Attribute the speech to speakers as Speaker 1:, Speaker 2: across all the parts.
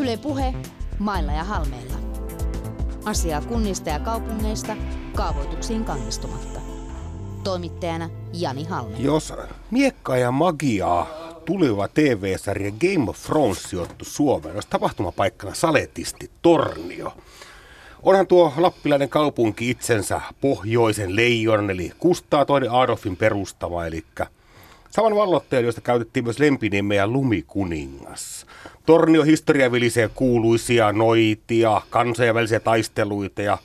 Speaker 1: Yle Puhe, mailla ja halmeilla. Asiaa kunnista ja kaupungeista kaavoituksiin kannistumatta. Toimittajana Jani Halme.
Speaker 2: Jos miekka ja magiaa tuleva TV-sarja Game of Thrones sijoittu Suomeen, olisi tapahtumapaikkana saletisti Tornio. Onhan tuo lappilainen kaupunki itsensä pohjoisen leijon, eli Kustaa toinen Adolfin perustama, eli saman vallottajan, josta käytettiin myös lempinimeä Lumikuningas. Tornio historia vilisee kuuluisia noitia, kansainvälisiä taisteluita ja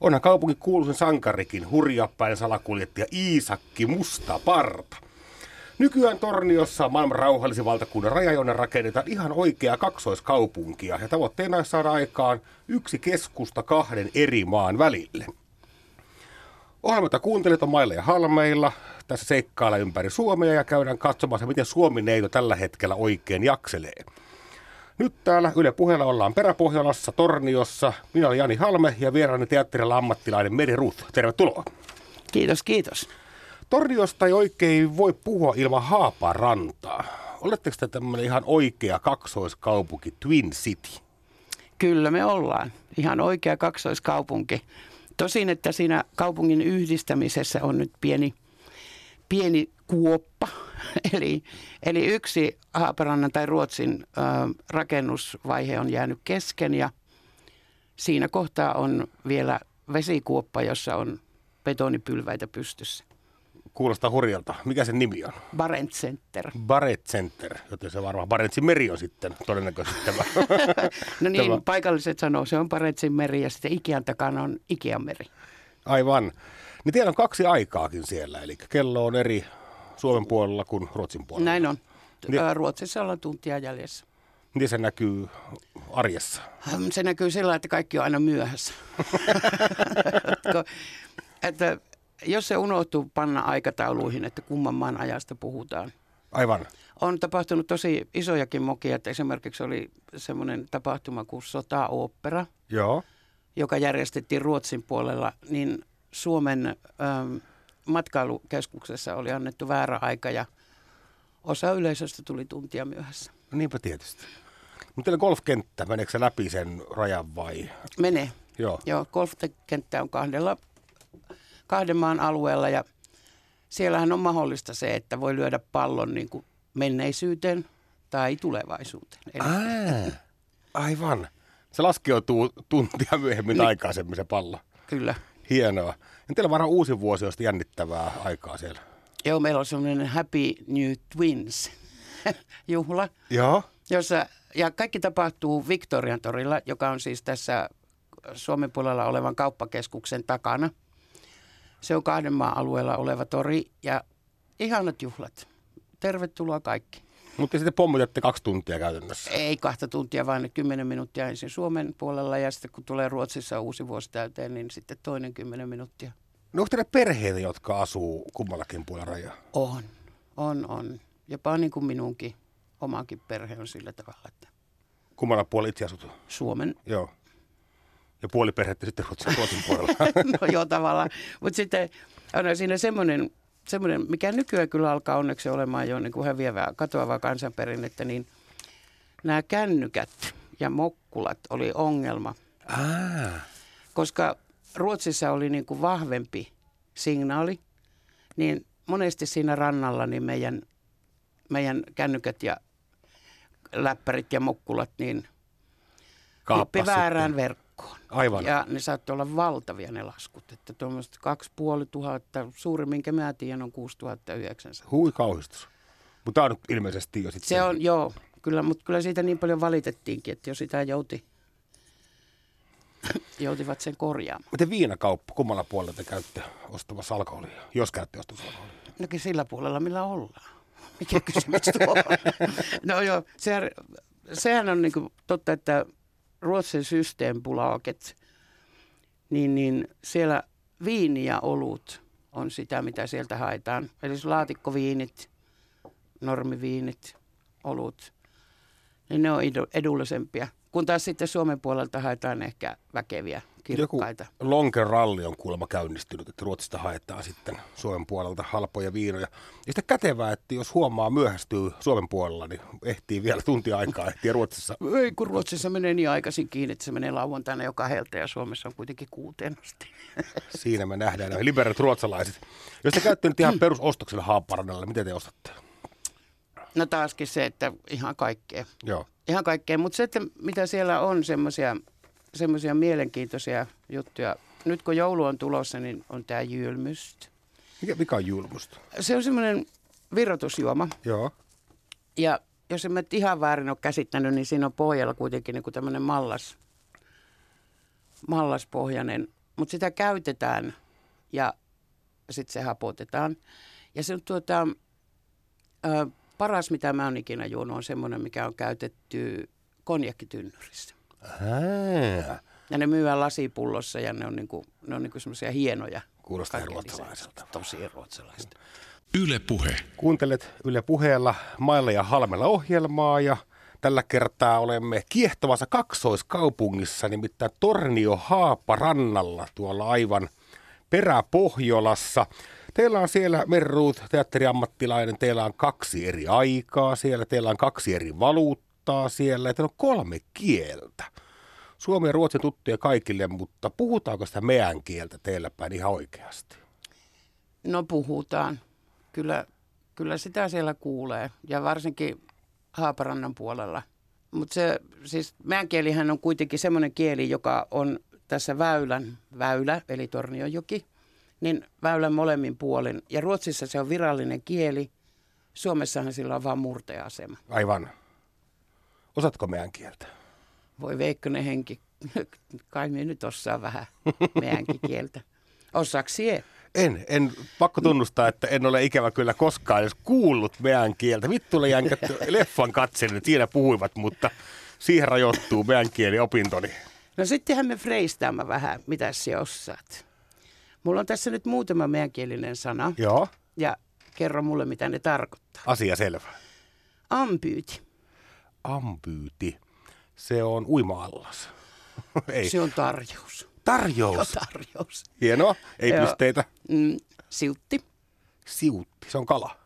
Speaker 2: onhan kaupunki kuuluisen sankarikin hurjapäin salakuljettaja Iisakki Musta Parta. Nykyään Torniossa maailman rauhallisen valtakunnan rajajonen rakennetaan ihan oikeaa kaksoiskaupunkia ja tavoitteena on saada aikaan yksi keskusta kahden eri maan välille. Ohjelmata kuuntelet on mailla ja halmeilla. Tässä seikkailla ympäri Suomea ja käydään katsomassa, miten Suomi neito tällä hetkellä oikein jakselee. Nyt täällä Yle puheella ollaan Peräpohjolassa, Torniossa. Minä olen Jani Halme ja vieraani teatterilla ammattilainen Meri Ruth. Tervetuloa.
Speaker 3: Kiitos, kiitos.
Speaker 2: Torniosta ei oikein voi puhua ilman Haaparantaa. Oletteko te tämmöinen ihan oikea kaksoiskaupunki, Twin City?
Speaker 3: Kyllä me ollaan. Ihan oikea kaksoiskaupunki. Tosin, että siinä kaupungin yhdistämisessä on nyt pieni, pieni kuoppa. Eli, eli yksi Haaparannan tai Ruotsin ö, rakennusvaihe on jäänyt kesken ja siinä kohtaa on vielä vesikuoppa, jossa on betonipylväitä pystyssä.
Speaker 2: Kuulostaa hurjalta. Mikä sen nimi on?
Speaker 3: Barents Center.
Speaker 2: Barent Center, joten se varmaan Barentsin meri on sitten todennäköisesti tämä.
Speaker 3: No niin,
Speaker 2: Tämä-
Speaker 3: paikalliset sanoo, se on Barentsin meri ja sitten Ikean takana on Ikean meri.
Speaker 2: Aivan. Niin teillä on kaksi aikaakin siellä, eli kello on eri Suomen puolella kuin Ruotsin puolella.
Speaker 3: Näin on.
Speaker 2: Niin.
Speaker 3: Ruotsissa ollaan tuntia jäljessä.
Speaker 2: Miten se näkyy arjessa?
Speaker 3: Se näkyy sillä, että kaikki on aina myöhässä. Että jos se unohtuu panna aikatauluihin, että kumman maan ajasta puhutaan.
Speaker 2: Aivan.
Speaker 3: On tapahtunut tosi isojakin mokia, että esimerkiksi oli semmoinen tapahtuma kuin Sota-opera,
Speaker 2: Joo.
Speaker 3: joka järjestettiin Ruotsin puolella, niin Suomen ähm, matkailukeskuksessa oli annettu väärä aika ja osa yleisöstä tuli tuntia myöhässä.
Speaker 2: No niinpä tietysti. Mutta teillä golfkenttä, meneekö se läpi sen rajan vai?
Speaker 3: Menee.
Speaker 2: Joo.
Speaker 3: Joo, golfkenttä on kahdella, kahden maan alueella ja siellähän on mahdollista se, että voi lyödä pallon niin kuin menneisyyteen tai tulevaisuuteen. Eli
Speaker 2: Ää, aivan. Se laskeutuu tuntia myöhemmin niin. aikaisemmin se pallo.
Speaker 3: Kyllä.
Speaker 2: Hienoa. Ja teillä on varmaan uusi vuosi, josta jännittävää aikaa siellä.
Speaker 3: Joo, meillä on semmoinen Happy New Twins juhla,
Speaker 2: Joo.
Speaker 3: jossa, ja kaikki tapahtuu Victorian torilla, joka on siis tässä Suomen puolella olevan kauppakeskuksen takana. Se on kahden maan alueella oleva tori ja ihanat juhlat. Tervetuloa kaikki.
Speaker 2: Mutta sitten pommitatte kaksi tuntia käytännössä.
Speaker 3: Ei kahta tuntia, vaan kymmenen minuuttia ensin Suomen puolella ja sitten kun tulee Ruotsissa uusi vuosi täyteen, niin sitten toinen kymmenen minuuttia.
Speaker 2: No onko teillä perheitä, jotka asuu kummallakin puolella rajaa?
Speaker 3: On, on, on. Jopa niin kuin minunkin omakin perhe on sillä tavalla, että
Speaker 2: Kummalla puolella itse asut?
Speaker 3: Suomen,
Speaker 2: Joo. Ja puoli perhettä sitten Ruotsin, Ruotsin puolella.
Speaker 3: no joo tavallaan. Mutta sitten on siinä semmoinen, semmoinen, mikä nykyään kyllä alkaa onneksi olemaan jo niin kuin häviävää, katoavaa kansanperinnettä, niin nämä kännykät ja mokkulat oli ongelma.
Speaker 2: ah,
Speaker 3: koska Ruotsissa oli niin kuin vahvempi signaali, niin monesti siinä rannalla niin meidän, meidän kännykät ja läppärit ja mokkulat niin hyppi väärään verkkoon.
Speaker 2: Aivan.
Speaker 3: Ja ne saattoi olla valtavia ne laskut, että tuommoista kaksi puoli tuhatta, suuri minkä mä tiedän on 6900.
Speaker 2: Hui kauhistus. Mutta on ilmeisesti jo sitten...
Speaker 3: Se on, joo, kyllä, mutta kyllä siitä niin paljon valitettiinkin, että jo sitä jouti, joutivat sen korjaamaan.
Speaker 2: Miten viinakauppa, kummalla puolella te käytte ostamassa alkoholia, jos käytte ostamassa alkoholia?
Speaker 3: Nokin sillä puolella, millä ollaan. Mikä kysymys tuo on? No joo, sehän, sehän on niin totta, että Ruotsin systeembolaget, niin, niin siellä viini ja olut on sitä, mitä sieltä haetaan. Eli laatikkoviinit, normiviinit, olut, niin ne on edu- edullisempia. Kun taas sitten Suomen puolelta haetaan ehkä väkeviä kirkkaita.
Speaker 2: Joku lonkeralli on kuulemma käynnistynyt, että Ruotsista haetaan sitten Suomen puolelta halpoja viinoja. Ja sitten kätevää, että jos huomaa myöhästyy Suomen puolella, niin ehtii vielä tuntia aikaa ehtiä Ruotsissa.
Speaker 3: Ei, kun Ruotsissa menee niin aikaisin kiinni, että se menee lauantaina jo kahdelta ja Suomessa on kuitenkin kuuteen asti.
Speaker 2: Siinä me nähdään nämä liberaalit ruotsalaiset. Jos te käytte nyt ihan perusostoksella Haaparannalla, miten te ostatte?
Speaker 3: No taaskin se, että ihan kaikkea.
Speaker 2: Joo.
Speaker 3: Ihan kaikkea, mutta se, että mitä siellä on semmoisia semmoisia mielenkiintoisia juttuja. Nyt kun joulu on tulossa, niin on tämä jylmyst.
Speaker 2: Mikä, mikä on julmusta?
Speaker 3: Se on semmoinen virrotusjuoma.
Speaker 2: Joo.
Speaker 3: Ja jos en mä ihan väärin ole käsittänyt, niin siinä on pohjalla kuitenkin niin tämmöinen mallas, mallaspohjainen. Mutta sitä käytetään ja sitten se hapotetaan. Ja se on tuota, ö, paras, mitä mä oon ikinä juonut, on semmoinen, mikä on käytetty konjakkitynnyrissä.
Speaker 2: Ää.
Speaker 3: Ja ne myyvät lasipullossa ja ne on, niinku, ne on niinku semmoisia hienoja.
Speaker 2: Kuulostaa ruotsalaiselta.
Speaker 3: Tosi ruotsalaista.
Speaker 4: Yle Puhe.
Speaker 2: Kuuntelet Yle Puheella Mailla ja Halmella ohjelmaa ja tällä kertaa olemme kiehtovassa kaksoiskaupungissa, nimittäin Tornio Haaparannalla tuolla aivan peräpohjolassa. Teillä on siellä Merruut, teatteriammattilainen, teillä on kaksi eri aikaa siellä, teillä on kaksi eri valuuttaa siellä ja teillä on kolme kieltä. Suomi ja Ruotsi tuttuja kaikille, mutta puhutaanko sitä meidän kieltä teillä päin ihan oikeasti?
Speaker 3: No puhutaan. Kyllä, kyllä sitä siellä kuulee ja varsinkin Haaparannan puolella. Mutta se, siis meidän kielihän on kuitenkin semmoinen kieli, joka on tässä väylän, väylä, eli Tornionjoki, niin väylän molemmin puolin. Ja Ruotsissa se on virallinen kieli, Suomessahan sillä on vain murteasema.
Speaker 2: Aivan. Osatko meidän kieltä?
Speaker 3: Voi Veikkonen henki, kai me nyt osaa vähän meidänkin kieltä. Osaako sie?
Speaker 2: En, en, pakko tunnustaa, että en ole ikävä kyllä koskaan edes kuullut meidän kieltä. Vittuille jänkät leffan katselin, siinä puhuivat, mutta siihen rajoittuu meidän kieli opintoni.
Speaker 3: No sittenhän me freistaamme vähän, mitä sinä osaat. Mulla on tässä nyt muutama meänkielinen sana
Speaker 2: Joo,
Speaker 3: ja kerro mulle, mitä ne tarkoittaa.
Speaker 2: asia selvä.
Speaker 3: Ampyyti.
Speaker 2: Ampyyti, se on uima-allas. Ei,
Speaker 3: Se on tarjous.
Speaker 2: tarjous.
Speaker 3: Tarjous.
Speaker 2: Hienoa, ei
Speaker 3: Joo.
Speaker 2: pisteitä.
Speaker 3: Mm, siutti.
Speaker 2: Siutti, se on kala.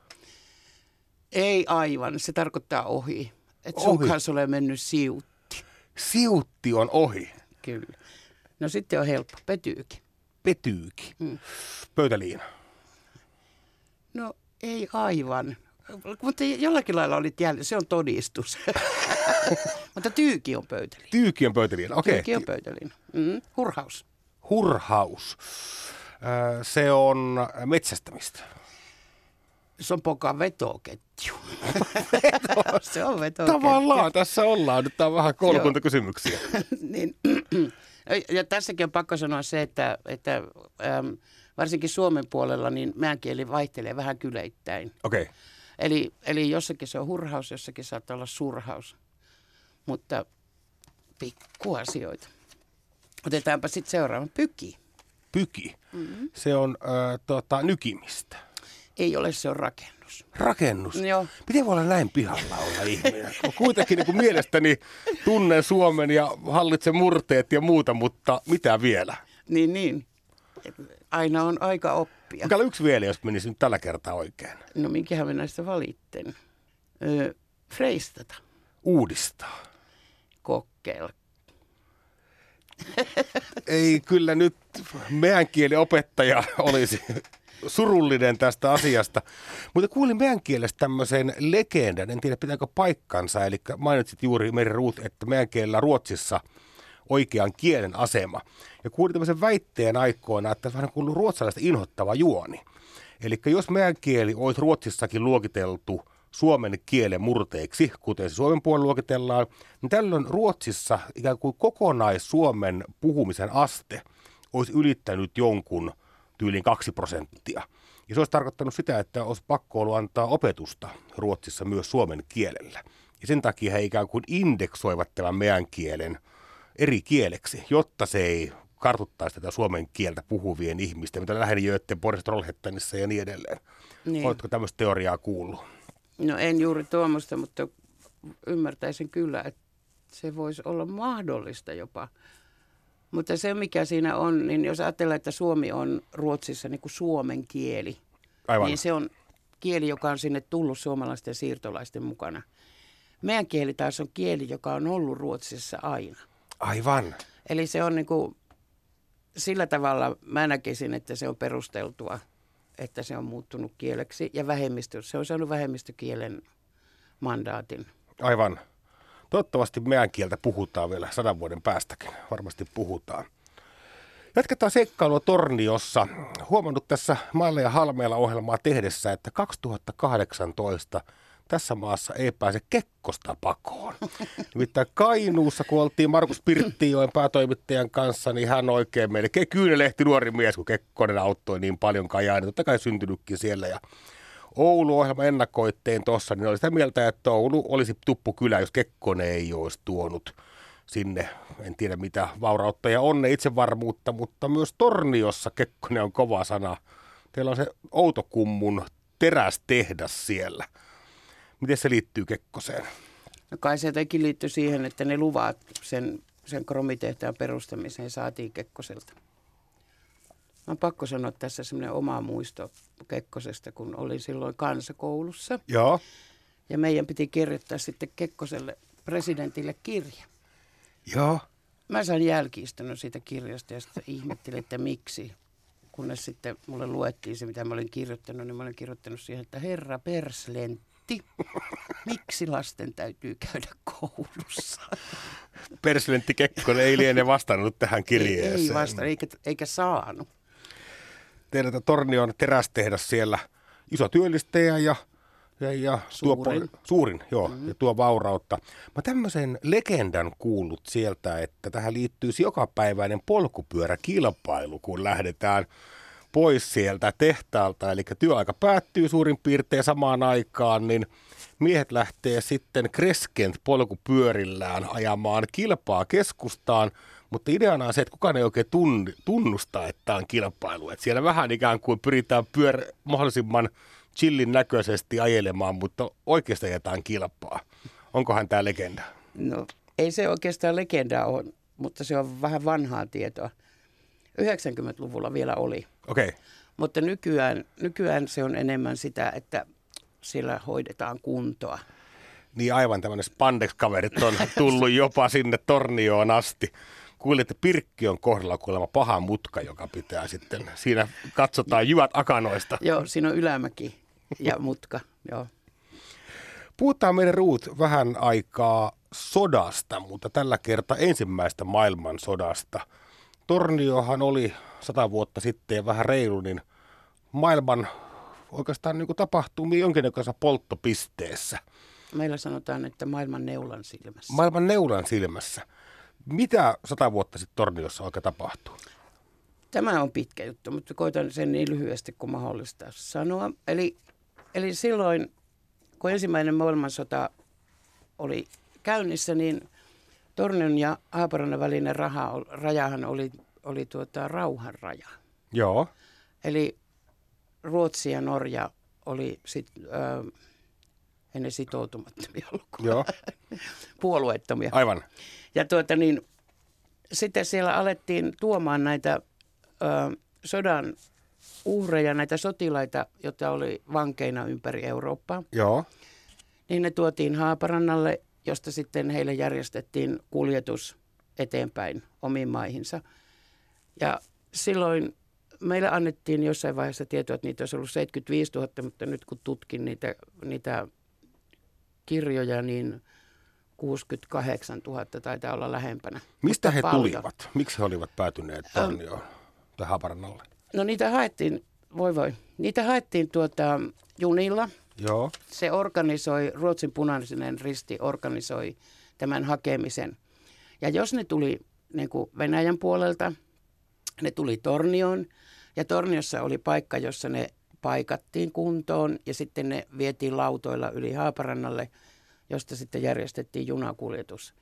Speaker 3: Ei aivan, se tarkoittaa ohi. Et
Speaker 2: Ohi.
Speaker 3: sun kanssa ole mennyt siutti.
Speaker 2: Siutti on ohi.
Speaker 3: Kyllä. No sitten on helppo. Petyyki.
Speaker 2: Petyyki.
Speaker 3: Mm.
Speaker 2: Pöytäliina.
Speaker 3: No ei aivan. Mutta jollakin lailla olit jäljellä. Se on todistus. Mutta tyyki on pöytäliina.
Speaker 2: Tyyki on pöytäliina, okei.
Speaker 3: Tyyki on pöytäliina. Mm, hurhaus.
Speaker 2: Hurhaus. Se on metsästämistä.
Speaker 3: Se on poka vetoketju. se on vetoketju.
Speaker 2: Tavallaan tässä ollaan. Nyt tää on vähän koulukuntakysymyksiä.
Speaker 3: niin, ja tässäkin on pakko sanoa se, että, että äm, varsinkin Suomen puolella niin meidän kieli vaihtelee vähän kyleittäin.
Speaker 2: Okei. Okay.
Speaker 3: Eli, eli jossakin se on hurhaus, jossakin saattaa olla surhaus. Mutta pikkuasioita. Otetaanpa sitten seuraava. Pyki.
Speaker 2: Pyki. Mm-hmm. Se on ö, tota, nykimistä.
Speaker 3: Ei ole, se on rakennus.
Speaker 2: Rakennus.
Speaker 3: Joo.
Speaker 2: Miten voi olla näin pihalla olla ihminen? Kuitenkin niin kuin mielestäni tunnen Suomen ja hallitsen murteet ja muuta, mutta mitä vielä?
Speaker 3: Niin, niin. Aina on aika oppia.
Speaker 2: Mikä yksi vielä, jos menisi nyt tällä kertaa oikein?
Speaker 3: No minkähän me näistä valitten? Öö, freistata.
Speaker 2: Uudistaa.
Speaker 3: Kokeilla.
Speaker 2: Ei kyllä nyt meidän kieliopettaja olisi surullinen tästä asiasta. Mutta kuulin meidän kielestä tämmöisen legendan, en tiedä pitääkö paikkansa, eli mainitsit juuri Meri Ruut, että meidän kielellä Ruotsissa oikean kielen asema. Ja kuulin tämmöisen väitteen aikoina, että vähän kuin ruotsalaista inhottava juoni. Eli jos meidän kieli olisi Ruotsissakin luokiteltu suomen kielen murteeksi, kuten se Suomen puolella luokitellaan, niin tällöin Ruotsissa ikään kuin kokonais-Suomen puhumisen aste olisi ylittänyt jonkun tyyliin kaksi prosenttia. Ja se olisi tarkoittanut sitä, että olisi pakko ollut antaa opetusta Ruotsissa myös suomen kielellä. Ja sen takia he ikään kuin indeksoivat tämän meidän kielen eri kieleksi, jotta se ei kartuttaisi tätä suomen kieltä puhuvien ihmisten, mitä lähinnä Jötte, Boris Trollhättanissa ja niin edelleen.
Speaker 3: Niin.
Speaker 2: Oletko tämmöistä teoriaa kuullut?
Speaker 3: No en juuri tuommoista, mutta ymmärtäisin kyllä, että se voisi olla mahdollista jopa. Mutta se, mikä siinä on, niin jos ajatellaan, että suomi on Ruotsissa niin kuin suomen kieli,
Speaker 2: Aivan.
Speaker 3: niin se on kieli, joka on sinne tullut suomalaisten siirtolaisten mukana. Meidän kieli taas on kieli, joka on ollut Ruotsissa aina.
Speaker 2: Aivan.
Speaker 3: Eli se on niin kuin, sillä tavalla mä näkisin, että se on perusteltua, että se on muuttunut kieleksi ja vähemmistö, se on saanut vähemmistökielen mandaatin.
Speaker 2: Aivan. Toivottavasti meidän kieltä puhutaan vielä sadan vuoden päästäkin. Varmasti puhutaan. Jatketaan seikkailua Torniossa. Huomannut tässä Mailla ja Halmeella ohjelmaa tehdessä, että 2018 tässä maassa ei pääse Kekkosta pakoon. Nimittäin Kainuussa, kun oltiin Markus Pirttijoen päätoimittajan kanssa, niin hän oikein melkein kyynelehti nuori mies, kun Kekkonen auttoi niin paljon Kajaani. Totta kai syntynytkin siellä ja Oulu-ohjelma ennakoitteen tuossa, niin oli sitä mieltä, että Oulu olisi tuppukylä, jos Kekkonen ei olisi tuonut sinne, en tiedä mitä vaurautta ja onne itsevarmuutta, mutta myös Torniossa Kekkonen on kova sana. Teillä on se Outokummun terästehdas siellä. Miten se liittyy Kekkoseen?
Speaker 3: No kai se jotenkin liittyy siihen, että ne luvat sen, sen kromitehtaan perustamiseen saatiin Kekkoselta. Mä on pakko sanoa tässä semmoinen oma muisto Kekkosesta, kun olin silloin kansakoulussa.
Speaker 2: Joo.
Speaker 3: Ja meidän piti kirjoittaa sitten Kekkoselle presidentille kirja.
Speaker 2: Joo.
Speaker 3: Mä sain jälkiistunut siitä kirjasta ja sitten ihmettelin, että miksi. Kunnes sitten mulle luettiin se, mitä mä olin kirjoittanut, niin mä olin kirjoittanut siihen, että herra perslentti, miksi lasten täytyy käydä koulussa?
Speaker 2: Presidentti Kekkonen ei liene vastannut tähän kirjeeseen.
Speaker 3: Ei, ei vasta, eikä, eikä saanut.
Speaker 2: Että Tornion terästehdas siellä iso työllistäjä ja, ja, ja
Speaker 3: Suurin.
Speaker 2: Tuo, suurin joo, mm-hmm. ja tuo vaurautta. Mä tämmöisen legendan kuullut sieltä, että tähän liittyisi jokapäiväinen polkupyöräkilpailu, kun lähdetään pois sieltä tehtaalta. Eli työaika päättyy suurin piirtein samaan aikaan, niin miehet lähtee sitten Kreskent polkupyörillään ajamaan kilpaa keskustaan, mutta ideana on se, että kukaan ei oikein tunn, tunnusta, että on kilpailu. Että siellä vähän ikään kuin pyritään pyör mahdollisimman chillin näköisesti ajelemaan, mutta oikeasti ajetaan kilpaa. Onkohan tämä legenda?
Speaker 3: No, ei se oikeastaan legenda ole, mutta se on vähän vanhaa tietoa. 90-luvulla vielä oli.
Speaker 2: Okay.
Speaker 3: Mutta nykyään, nykyään se on enemmän sitä, että siellä hoidetaan kuntoa.
Speaker 2: Niin aivan tämmöinen spandex-kaverit on tullut jopa sinne Tornioon asti. Kuulin, että Pirkki on kohdalla kuulemma paha mutka, joka pitää sitten, siinä katsotaan jyvät akanoista.
Speaker 3: Joo, siinä on ylämäki ja mutka, joo.
Speaker 2: Puhutaan meidän ruut vähän aikaa sodasta, mutta tällä kertaa ensimmäistä maailmansodasta. Torniohan oli sata vuotta sitten ja vähän reilu, niin maailman oikeastaan niin tapahtumia jonkinnäköisessä polttopisteessä.
Speaker 3: Meillä sanotaan, että maailman neulan silmässä.
Speaker 2: Maailman neulan silmässä. Mitä sata vuotta sitten Torniossa oikein tapahtuu?
Speaker 3: Tämä on pitkä juttu, mutta koitan sen niin lyhyesti kuin mahdollista sanoa. Eli, eli silloin, kun ensimmäinen maailmansota oli käynnissä, niin Tornion ja Haaparannan välinen raha, rajahan oli, oli tuota, rauhan raja.
Speaker 2: Joo.
Speaker 3: Eli Ruotsi ja Norja oli sit, äh, ennen sitoutumattomia lukuja,
Speaker 2: Joo.
Speaker 3: puolueettomia.
Speaker 2: Aivan.
Speaker 3: Ja tuota niin, sitten siellä alettiin tuomaan näitä ö, sodan uhreja, näitä sotilaita, joita oli vankeina ympäri Eurooppaa.
Speaker 2: Joo.
Speaker 3: Niin ne tuotiin Haaparannalle, josta sitten heille järjestettiin kuljetus eteenpäin omiin maihinsa. Ja silloin meille annettiin jossain vaiheessa tietoa, että niitä olisi ollut 75 000, mutta nyt kun tutkin niitä, niitä kirjoja, niin 68 000 taitaa olla lähempänä.
Speaker 2: Mistä
Speaker 3: Mutta
Speaker 2: he
Speaker 3: paljon.
Speaker 2: tulivat? Miksi he olivat päätyneet Tornioon tai Haaparannalle?
Speaker 3: No niitä haettiin, voi voi, niitä haettiin tuota junilla.
Speaker 2: Joo.
Speaker 3: Se organisoi, Ruotsin punainen risti organisoi tämän hakemisen. Ja jos ne tuli niin kuin Venäjän puolelta, ne tuli Tornioon. Ja Torniossa oli paikka, jossa ne paikattiin kuntoon ja sitten ne vietiin lautoilla yli Haaparannalle, josta sitten järjestettiin junakuljetus.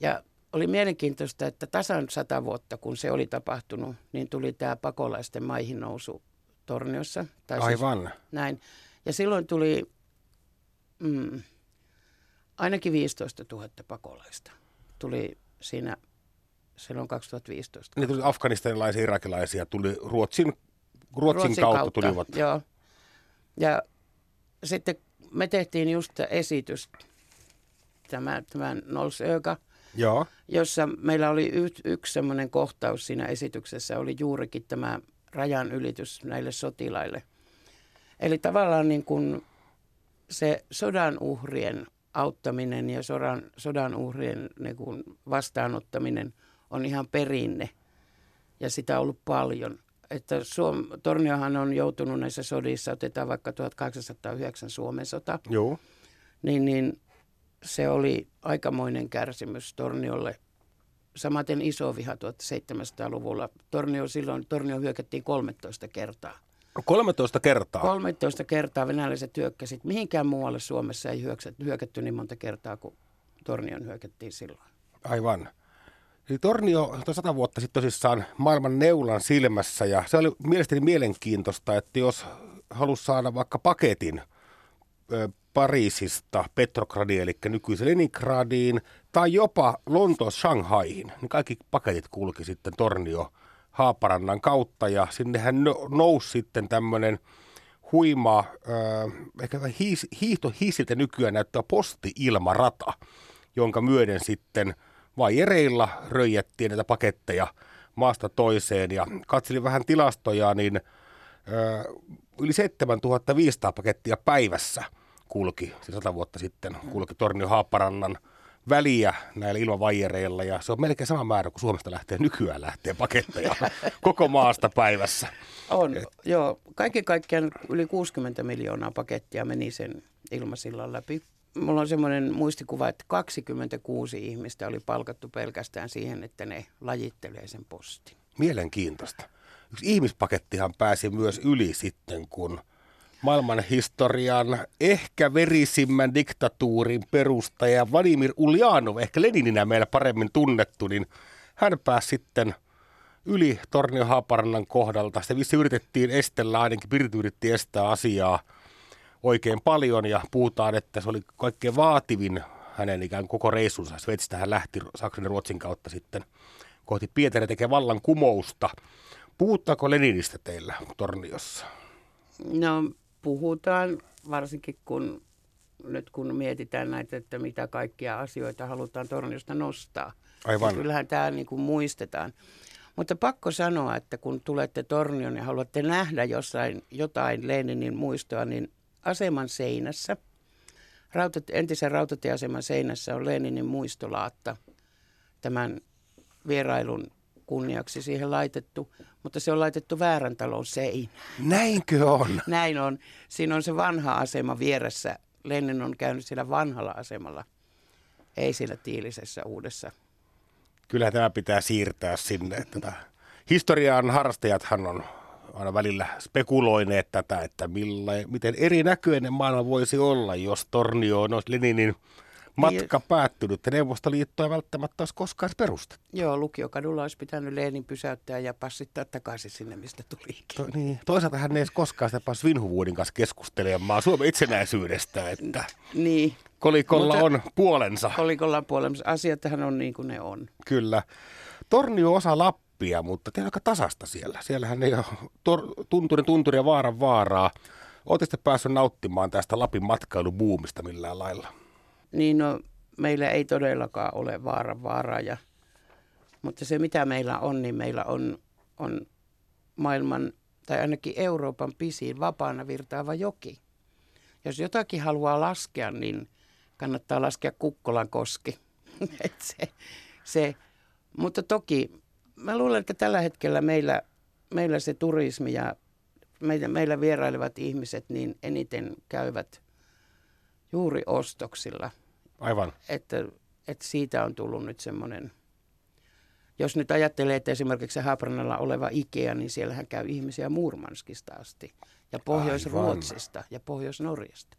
Speaker 3: Ja oli mielenkiintoista, että tasan sata vuotta, kun se oli tapahtunut, niin tuli tämä pakolaisten maihin nousu Torniossa. Tai siis
Speaker 2: Aivan.
Speaker 3: näin. Ja silloin tuli mm, ainakin 15 000 pakolaista. Tuli siinä silloin 2015.
Speaker 2: Niin tuli afganistanilaisia, irakilaisia, tuli Ruotsin, Ruotsin, Ruotsin kautta, kautta tulivat.
Speaker 3: Joo. Ja sitten me tehtiin just esitys, tämä, tämä Nolsöga,
Speaker 2: Joo.
Speaker 3: jossa meillä oli y, yksi semmoinen kohtaus siinä esityksessä, oli juurikin tämä rajan ylitys näille sotilaille. Eli tavallaan niin kuin se sodan uhrien auttaminen ja sodan, sodan uhrien niin kuin vastaanottaminen on ihan perinne ja sitä on ollut paljon. Että Suom, Torniohan on joutunut näissä sodissa, otetaan vaikka 1809 Suomen sota,
Speaker 2: Joo.
Speaker 3: Niin, niin se oli aikamoinen kärsimys Torniolle. Samaten iso viha 1700-luvulla. Tornio silloin, Tornio hyökättiin 13 kertaa.
Speaker 2: 13 kertaa?
Speaker 3: 13 kertaa venäläiset hyökkäsit. Mihinkään muualle Suomessa ei hyökätty niin monta kertaa kuin Tornion hyökättiin silloin.
Speaker 2: Aivan. Eli Tornio on sata vuotta sitten tosissaan maailman neulan silmässä ja se oli mielestäni mielenkiintoista, että jos halusi saada vaikka paketin Pariisista Petrogradiin, eli nykyisen Leningradiin, tai jopa Lontoossa Shanghaihin, niin kaikki paketit kulki sitten Tornio Haaparannan kautta, ja sinnehän nousi sitten tämmöinen huima, äh, ehkä hiis, hiihtohiisiltä nykyään näyttää posti-ilmarata, jonka myöden sitten vaijereilla röijättiin näitä paketteja maasta toiseen, ja katselin vähän tilastoja, niin äh, yli 7500 pakettia päivässä – kulki, siis sata vuotta sitten, kulki Tornio Haaparannan väliä näillä ilmavajereilla ja se on melkein sama määrä kuin Suomesta lähtee nykyään lähtee paketteja koko maasta päivässä.
Speaker 3: On, Et... joo. Kaiken kaikkiaan yli 60 miljoonaa pakettia meni sen ilmasillan läpi. Mulla on semmoinen muistikuva, että 26 ihmistä oli palkattu pelkästään siihen, että ne lajittelee sen postin.
Speaker 2: Mielenkiintoista. Yksi ihmispakettihan pääsi myös yli sitten, kun – maailman historian ehkä verisimmän diktatuurin perustaja Vladimir Ulyanov, ehkä Lenininä meillä paremmin tunnettu, niin hän pääsi sitten yli Tornio Haaparannan kohdalta. Se vissi yritettiin estellä, ainakin Pirti yritti estää asiaa oikein paljon ja puhutaan, että se oli kaikkein vaativin hänen ikään koko reissunsa. Sveitsistä hän lähti Saksan ja Ruotsin kautta sitten kohti Pietaria tekee vallan kumousta. Puhuttaako Leninistä teillä Torniossa?
Speaker 3: No puhutaan, varsinkin kun nyt kun mietitään näitä, että mitä kaikkia asioita halutaan torniosta nostaa.
Speaker 2: Aivan.
Speaker 3: Kyllähän tämä niin kuin muistetaan. Mutta pakko sanoa, että kun tulette Tornion ja haluatte nähdä jossain, jotain Leninin muistoa, niin aseman seinässä, rautat, entisen rautatieaseman seinässä on Leninin muistolaatta tämän vierailun kunniaksi siihen laitettu, mutta se on laitettu väärän talon seinään.
Speaker 2: Näinkö on?
Speaker 3: Näin on. Siinä on se vanha asema vieressä. Lenin on käynyt siellä vanhalla asemalla, ei siellä tiilisessä uudessa.
Speaker 2: Kyllä tämä pitää siirtää sinne. Tätä. Historian harrastajathan on aina välillä spekuloineet tätä, että millä, miten erinäköinen maailma voisi olla, jos Tornio olisi Leninin matka niin, päättynyt ja Neuvostoliitto ei välttämättä olisi koskaan perustettu.
Speaker 3: Joo, lukiokadulla olisi pitänyt Leenin pysäyttää ja passittaa takaisin sinne, mistä tulikin.
Speaker 2: To, niin. Toisaalta hän ei edes koskaan sitä pääsi Vinhuvuodin kanssa keskustelemaan Suomen itsenäisyydestä, että
Speaker 3: niin.
Speaker 2: kolikolla Mutta on puolensa.
Speaker 3: Kolikolla on puolensa. Asiathan on niin kuin ne on.
Speaker 2: Kyllä. Tornio osa Lappia, mutta teillä aika tasasta siellä. Siellähän ei ole tor- tunturin tunturi ja vaaran vaaraa. Oletteko päässyt nauttimaan tästä Lapin matkailubuumista millään lailla?
Speaker 3: Niin no, meillä ei todellakaan ole vaaran vaaraa. Ja, mutta se mitä meillä on, niin meillä on, on maailman tai ainakin Euroopan pisin vapaana virtaava joki. Jos jotakin haluaa laskea, niin kannattaa laskea Kukkolan koski. se, se. Mutta toki mä luulen, että tällä hetkellä meillä, meillä se turismi ja meillä, meillä vierailevat ihmiset niin eniten käyvät juuri ostoksilla –
Speaker 2: Aivan.
Speaker 3: Että, että siitä on tullut nyt semmoinen, jos nyt ajattelee, että esimerkiksi Haabrannalla oleva Ikea, niin siellähän käy ihmisiä Murmanskista asti ja Pohjois-Ruotsista Aivan. ja Pohjois-Norjasta.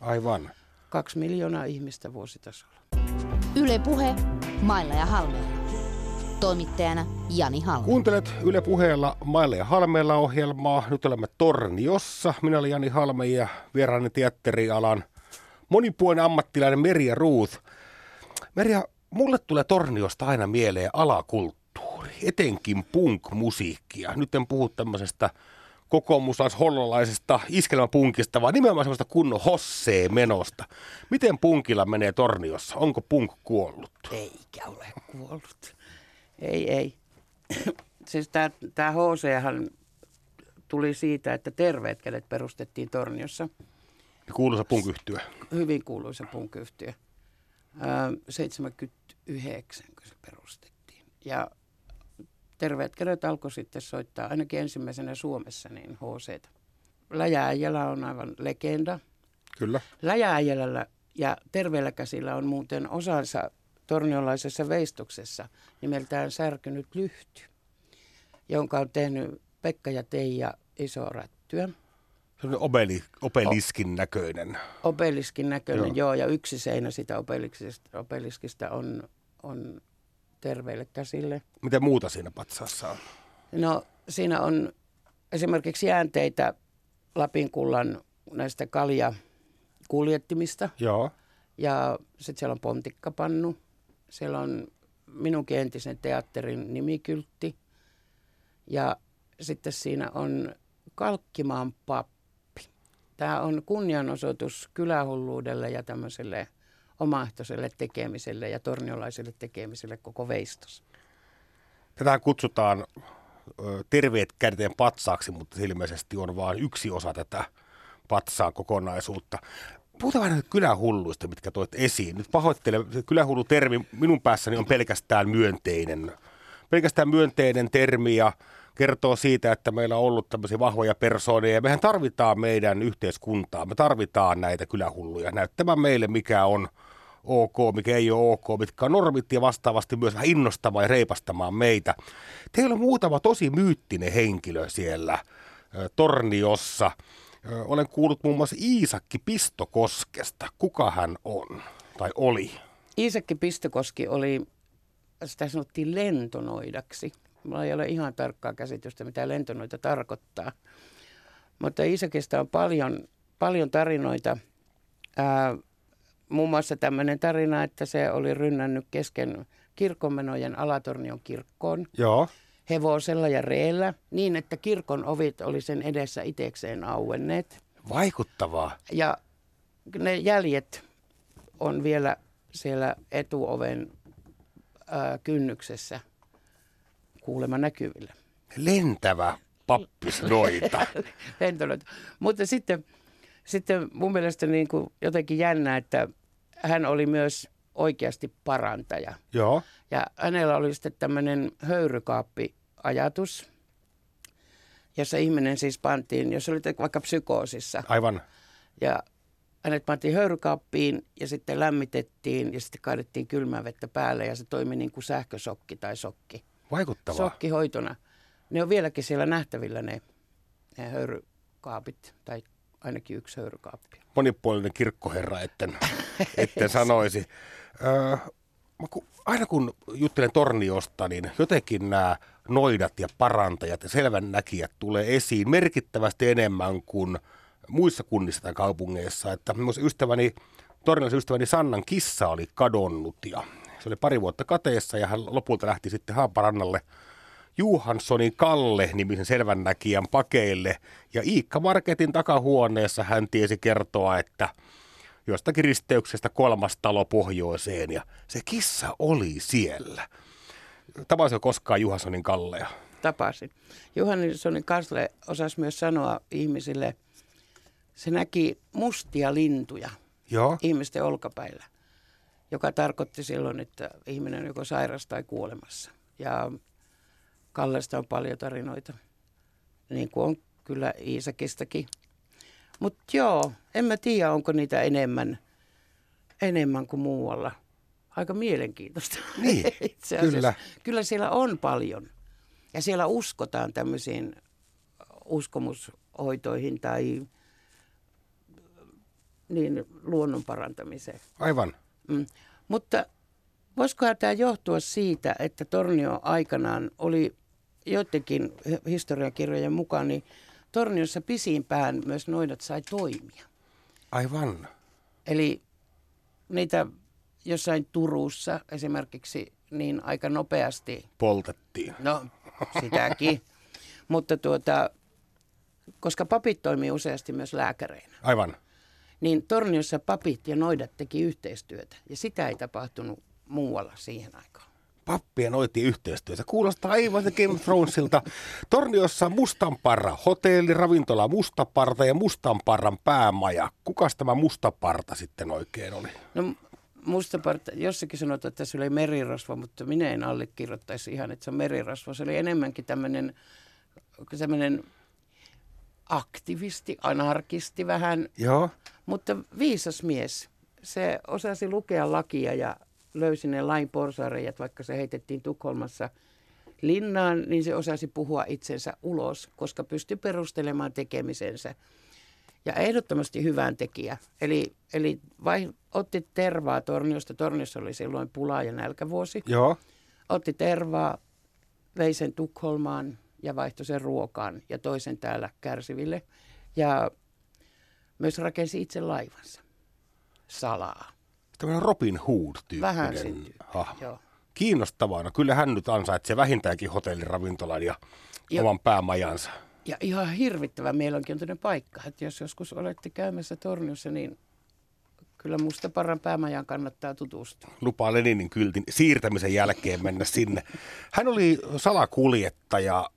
Speaker 2: Aivan.
Speaker 3: Kaksi miljoonaa ihmistä vuositasolla.
Speaker 1: Yle Puhe, Mailla ja Halmeella. Toimittajana Jani Halme.
Speaker 2: Kuuntelet Yle Puheella Mailla ja Halmeella ohjelmaa. Nyt olemme Torniossa. Minä olen Jani Halme ja vieraani teatterialan monipuolinen ammattilainen Merja Ruuth. Merja, mulle tulee Torniosta aina mieleen alakulttuuri etenkin punk-musiikkia. Nyt en puhu tämmöisestä kokoomuslais-hollolaisesta iskelmäpunkista, vaan nimenomaan semmoista kunnon hossee menosta. Miten punkilla menee Torniossa? Onko punk kuollut?
Speaker 3: Eikä ole kuollut. Ei, ei. siis tämä HChan tuli siitä, että Terveet kädet perustettiin Torniossa.
Speaker 2: Kuuluisa punk
Speaker 3: Hyvin kuuluisa punk 79, kun se perustettiin. Ja Terveet kädet alkoi sitten soittaa ainakin ensimmäisenä Suomessa niin HC. Läjääjällä on aivan legenda.
Speaker 2: Kyllä.
Speaker 3: Läjääjällä ja Terveellä käsillä on muuten osansa torniolaisessa veistoksessa nimeltään Särkynyt lyhty, jonka on tehnyt Pekka ja Teija iso rättyä.
Speaker 2: Se on obeli, obeliskin näköinen.
Speaker 3: Obeliskin näköinen, joo. joo ja yksi seinä sitä obeliskista, on, on terveille käsille.
Speaker 2: Mitä muuta siinä patsaassa on?
Speaker 3: No siinä on esimerkiksi jäänteitä Lapin kullan näistä kalja kuljettimista.
Speaker 2: Joo.
Speaker 3: Ja sitten siellä on pontikkapannu. Siellä on minunkin entisen teatterin nimikyltti. Ja sitten siinä on Kalkkimaan pappi. Tämä on kunnianosoitus kylähulluudelle ja tämmöiselle omaehtoiselle tekemiselle ja torniolaiselle tekemiselle koko veistos.
Speaker 2: Tätä kutsutaan terveet käden patsaaksi, mutta se ilmeisesti on vain yksi osa tätä patsaan kokonaisuutta. Puhutaan vähän kylähulluista, mitkä toit esiin. Nyt pahoittelen, kylähullu termi minun päässäni on pelkästään myönteinen. Pelkästään myönteinen termi ja kertoo siitä, että meillä on ollut tämmöisiä vahvoja persoonia. Ja mehän tarvitaan meidän yhteiskuntaa. Me tarvitaan näitä kylähulluja näyttämään meille, mikä on ok, mikä ei ole ok, mitkä on normit ja vastaavasti myös vähän innostamaan ja reipastamaan meitä. Teillä on muutama tosi myyttinen henkilö siellä Torniossa. Olen kuullut muun muassa Iisakki Pistokoskesta. Kuka hän on tai oli?
Speaker 3: Iisakki Pistokoski oli, sitä sanottiin lentonoidaksi. Mulla ei ole ihan tarkkaa käsitystä, mitä lentonoita tarkoittaa. Mutta Iisakista on paljon, paljon tarinoita. Ää, muun muassa tämmöinen tarina, että se oli rynnännyt kesken kirkonmenojen Alatornion kirkkoon.
Speaker 2: Joo.
Speaker 3: Hevosella ja reellä niin, että kirkon ovit oli sen edessä itekseen auenneet.
Speaker 2: Vaikuttavaa.
Speaker 3: Ja ne jäljet on vielä siellä etuoven kynnyksessä kuulema näkyvillä.
Speaker 2: Lentävä pappisnoita.
Speaker 3: Lentonoita. Mutta sitten, sitten mun mielestä niin kuin jotenkin jännä, että hän oli myös oikeasti parantaja.
Speaker 2: Joo.
Speaker 3: Ja hänellä oli sitten tämmöinen höyrykaappi-ajatus, jossa ihminen siis pantiin, jos oli vaikka psykoosissa.
Speaker 2: Aivan.
Speaker 3: Ja hänet pantiin höyrykaappiin ja sitten lämmitettiin ja sitten kaadettiin kylmää vettä päälle ja se toimi niin kuin sähkösokki tai sokki.
Speaker 2: Vaikuttavaa.
Speaker 3: Sokkihoitona. Ne on vieläkin siellä nähtävillä ne, ne höyrykaapit tai ainakin yksi höyrykaappi.
Speaker 2: Monipuolinen kirkkoherra, etten, etten sanoisi. Öö, aina kun juttelen Torniosta, niin jotenkin nämä noidat ja parantajat ja selvän näkijät tulee esiin merkittävästi enemmän kuin muissa kunnissa tai kaupungeissa. Että myös ystäväni, tornilaisen ystäväni Sannan kissa oli kadonnut ja se oli pari vuotta kateessa ja hän lopulta lähti sitten Haaparannalle Juhanssonin Kalle-nimisen selvännäkijän pakeille. Ja Iikka Marketin takahuoneessa hän tiesi kertoa, että jostakin risteyksestä kolmas talo pohjoiseen ja se kissa oli siellä. Tapasin koskaan Juhanssonin Kallea?
Speaker 3: Tapasin. Juhanssonin Kalle osasi myös sanoa ihmisille, se näki mustia lintuja
Speaker 2: Joo.
Speaker 3: ihmisten olkapäillä, joka tarkoitti silloin, että ihminen on joko sairas tai kuolemassa. Ja Kallesta on paljon tarinoita, niin kuin on kyllä Iisakistakin. Mutta joo, en mä tiedä, onko niitä enemmän, enemmän kuin muualla. Aika mielenkiintoista.
Speaker 2: Niin, Itse kyllä.
Speaker 3: Kyllä siellä on paljon. Ja siellä uskotaan tämmöisiin uskomushoitoihin tai niin, luonnon parantamiseen.
Speaker 2: Aivan.
Speaker 3: Mm. Mutta voisikohan tämä johtua siitä, että Tornio aikanaan oli joidenkin historiakirjojen mukaan, niin Torniossa pisimpään myös noidat sai toimia.
Speaker 2: Aivan.
Speaker 3: Eli niitä jossain Turussa esimerkiksi niin aika nopeasti,
Speaker 2: Poltettiin.
Speaker 3: no sitäkin, mutta tuota, koska papit toimii useasti myös lääkäreinä,
Speaker 2: Aivan.
Speaker 3: Niin Torniossa papit ja noidat teki yhteistyötä ja sitä ei tapahtunut muualla siihen aikaan.
Speaker 2: Pappien oitti yhteistyötä. Kuulostaa aivan Game of Thronesilta. Torniossa Mustanparra, hotelli, ravintola Mustaparta ja Mustanparran päämaja. Kukas tämä Mustaparta sitten oikein oli?
Speaker 3: No mustaparta, jossakin sanotaan, että se oli merirosvo, mutta minä en allekirjoittaisi ihan, että se on merirosvo. Se oli enemmänkin tämmöinen, tämmöinen aktivisti, anarkisti vähän,
Speaker 2: Joo.
Speaker 3: Mutta viisas mies. Se osasi lukea lakia ja löysi ne lain porsareijat, vaikka se heitettiin Tukholmassa linnaan, niin se osasi puhua itsensä ulos, koska pystyi perustelemaan tekemisensä. Ja ehdottomasti hyvän tekijä. Eli, eli vai, otti tervaa Torniosta. Torniossa oli silloin pula- ja nälkävuosi.
Speaker 2: Joo.
Speaker 3: Otti tervaa, vei sen Tukholmaan ja vaihtoi sen ruokaan ja toisen täällä kärsiville. Ja myös rakensi itse laivansa salaa.
Speaker 2: Tämmöinen Robin Hood-tyyppinen hahmo.
Speaker 3: joo.
Speaker 2: Kiinnostavaa. No kyllä hän nyt ansaitsee vähintäänkin hotelliravintolan ja
Speaker 3: Joo.
Speaker 2: oman päämajansa.
Speaker 3: Ja ihan hirvittävän mielenkiintoinen paikka. Että jos joskus olette käymässä Torniossa, niin kyllä Mustaparran päämajan kannattaa tutustua.
Speaker 2: lupaa Leninin kyltin siirtämisen jälkeen mennä sinne. Hän oli salakuljettaja.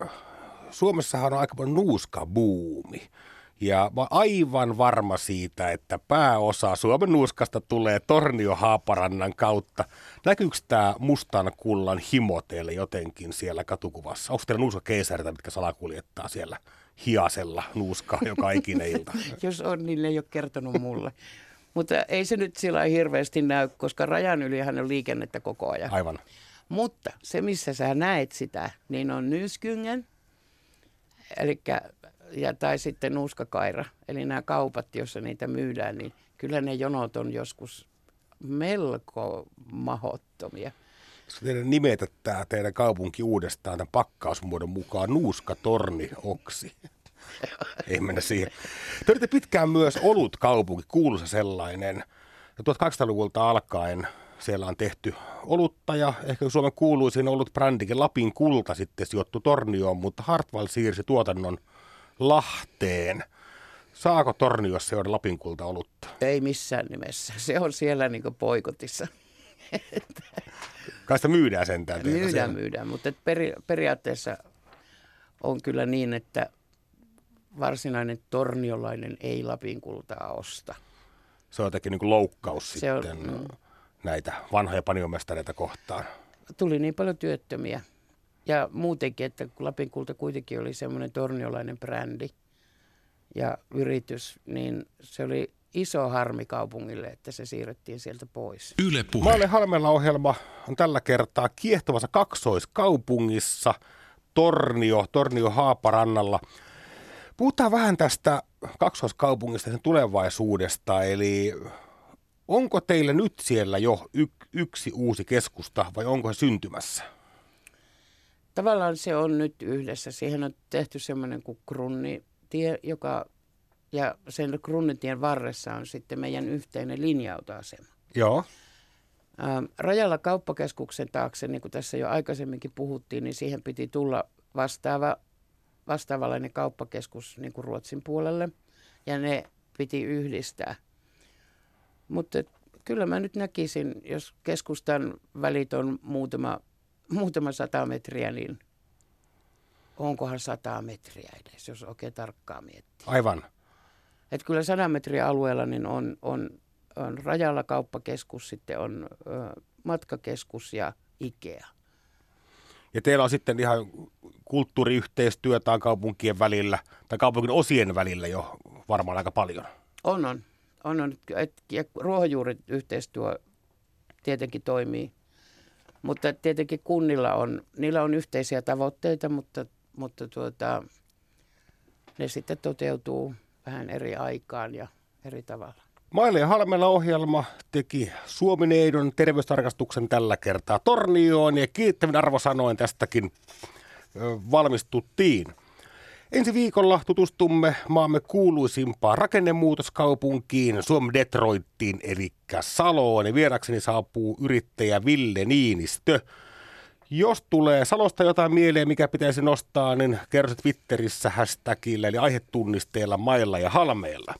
Speaker 2: Suomessahan on aika paljon nuuskabuumi. Ja mä aivan varma siitä, että pääosa Suomen nuuskasta tulee Tornio Haaparannan kautta. Näkyykö tämä mustan kullan himo teille jotenkin siellä katukuvassa? Onko teillä nuuskakeisareita, mitkä salakuljettaa siellä hiasella nuuskaa joka ikinen ilta?
Speaker 3: Jos on, niin ne ei ole kertonut mulle. Mutta ei se nyt sillä hirveästi näy, koska rajan ylihän on liikennettä koko ajan.
Speaker 2: Aivan.
Speaker 3: Mutta se, missä sä näet sitä, niin on Nyskyngen, elikkä, ja, tai sitten Nuuskakaira, eli nämä kaupat, joissa niitä myydään, niin kyllä ne jonot on joskus melko mahottomia.
Speaker 2: Jos teidän nimetä tämä teidän kaupunki uudestaan tämän pakkausmuodon mukaan Nuuska Torni Oksi. Ei mennä siihen. Te olitte pitkään myös olut kaupunki, kuuluisa sellainen. Ja 1800-luvulta alkaen siellä on tehty olutta ja ehkä Suomen kuuluisin ollut brändikin Lapin kulta sitten sijoittu Tornioon, mutta Hartwall siirsi tuotannon Lahteen. Saako Torniossa juoda Lapin kulta olutta?
Speaker 3: Ei missään nimessä. Se on siellä niin poikotissa.
Speaker 2: Kai sitä myydään sentään.
Speaker 3: Myydään,
Speaker 2: siellä.
Speaker 3: myydään, mutta peri, periaatteessa on kyllä niin, että varsinainen torniolainen ei Lapin kultaa osta.
Speaker 2: Se on jotenkin niin loukkaus
Speaker 3: Se on,
Speaker 2: sitten
Speaker 3: mm.
Speaker 2: näitä vanhoja paniomestareita kohtaan.
Speaker 3: Tuli niin paljon työttömiä. Ja muutenkin, että Lapin kulta kuitenkin oli semmoinen torniolainen brändi ja yritys, niin se oli iso harmi kaupungille, että se siirrettiin sieltä pois.
Speaker 4: Yle Puhe.
Speaker 2: Maalle Halmella ohjelma on tällä kertaa kiehtovassa kaksoiskaupungissa Tornio, Tornio Haaparannalla. Puhutaan vähän tästä kaksoiskaupungista sen tulevaisuudesta, eli onko teillä nyt siellä jo y- yksi uusi keskusta vai onko se syntymässä?
Speaker 3: Tavallaan se on nyt yhdessä. Siihen on tehty semmoinen kuin krunnitie, joka, ja sen krunnitien varressa on sitten meidän yhteinen linja-autoasema.
Speaker 2: Joo.
Speaker 3: Ähm, rajalla kauppakeskuksen taakse, niin kuin tässä jo aikaisemminkin puhuttiin, niin siihen piti tulla vastaava, vastaavanlainen kauppakeskus niin kuin Ruotsin puolelle, ja ne piti yhdistää. Mutta kyllä mä nyt näkisin, jos keskustan välit on muutama, muutama sata metriä, niin onkohan sata metriä edes, jos oikein tarkkaan miettii.
Speaker 2: Aivan.
Speaker 3: Et kyllä 100 metriä alueella niin on, on, on rajalla kauppakeskus, sitten on ö, matkakeskus ja Ikea.
Speaker 2: Ja teillä on sitten ihan kulttuuriyhteistyötä kaupunkien välillä, tai kaupungin osien välillä jo varmaan aika paljon.
Speaker 3: On, on. on, on. Et, ja ruohonjuuriyhteistyö tietenkin toimii. Mutta tietenkin kunnilla on, niillä on yhteisiä tavoitteita, mutta, mutta tuota, ne sitten toteutuu vähän eri aikaan ja eri tavalla.
Speaker 2: Maille ja Halmella ohjelma teki Suomineidon terveystarkastuksen tällä kertaa Tornioon ja kiittävin arvosanoin tästäkin valmistuttiin. Ensi viikolla tutustumme maamme kuuluisimpaan rakennemuutoskaupunkiin, Suomen Detroittiin, eli Saloon. Ja vierakseni saapuu yrittäjä Ville Niinistö. Jos tulee Salosta jotain mieleen, mikä pitäisi nostaa, niin kerro Twitterissä hashtagillä, eli aihetunnisteella mailla ja halmeilla.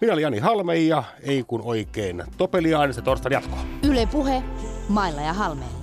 Speaker 2: Minä olen Jani Halme ja ei kun oikein topeliaan, se torstai jatkoa.
Speaker 1: Yle Puhe, mailla ja halmeilla.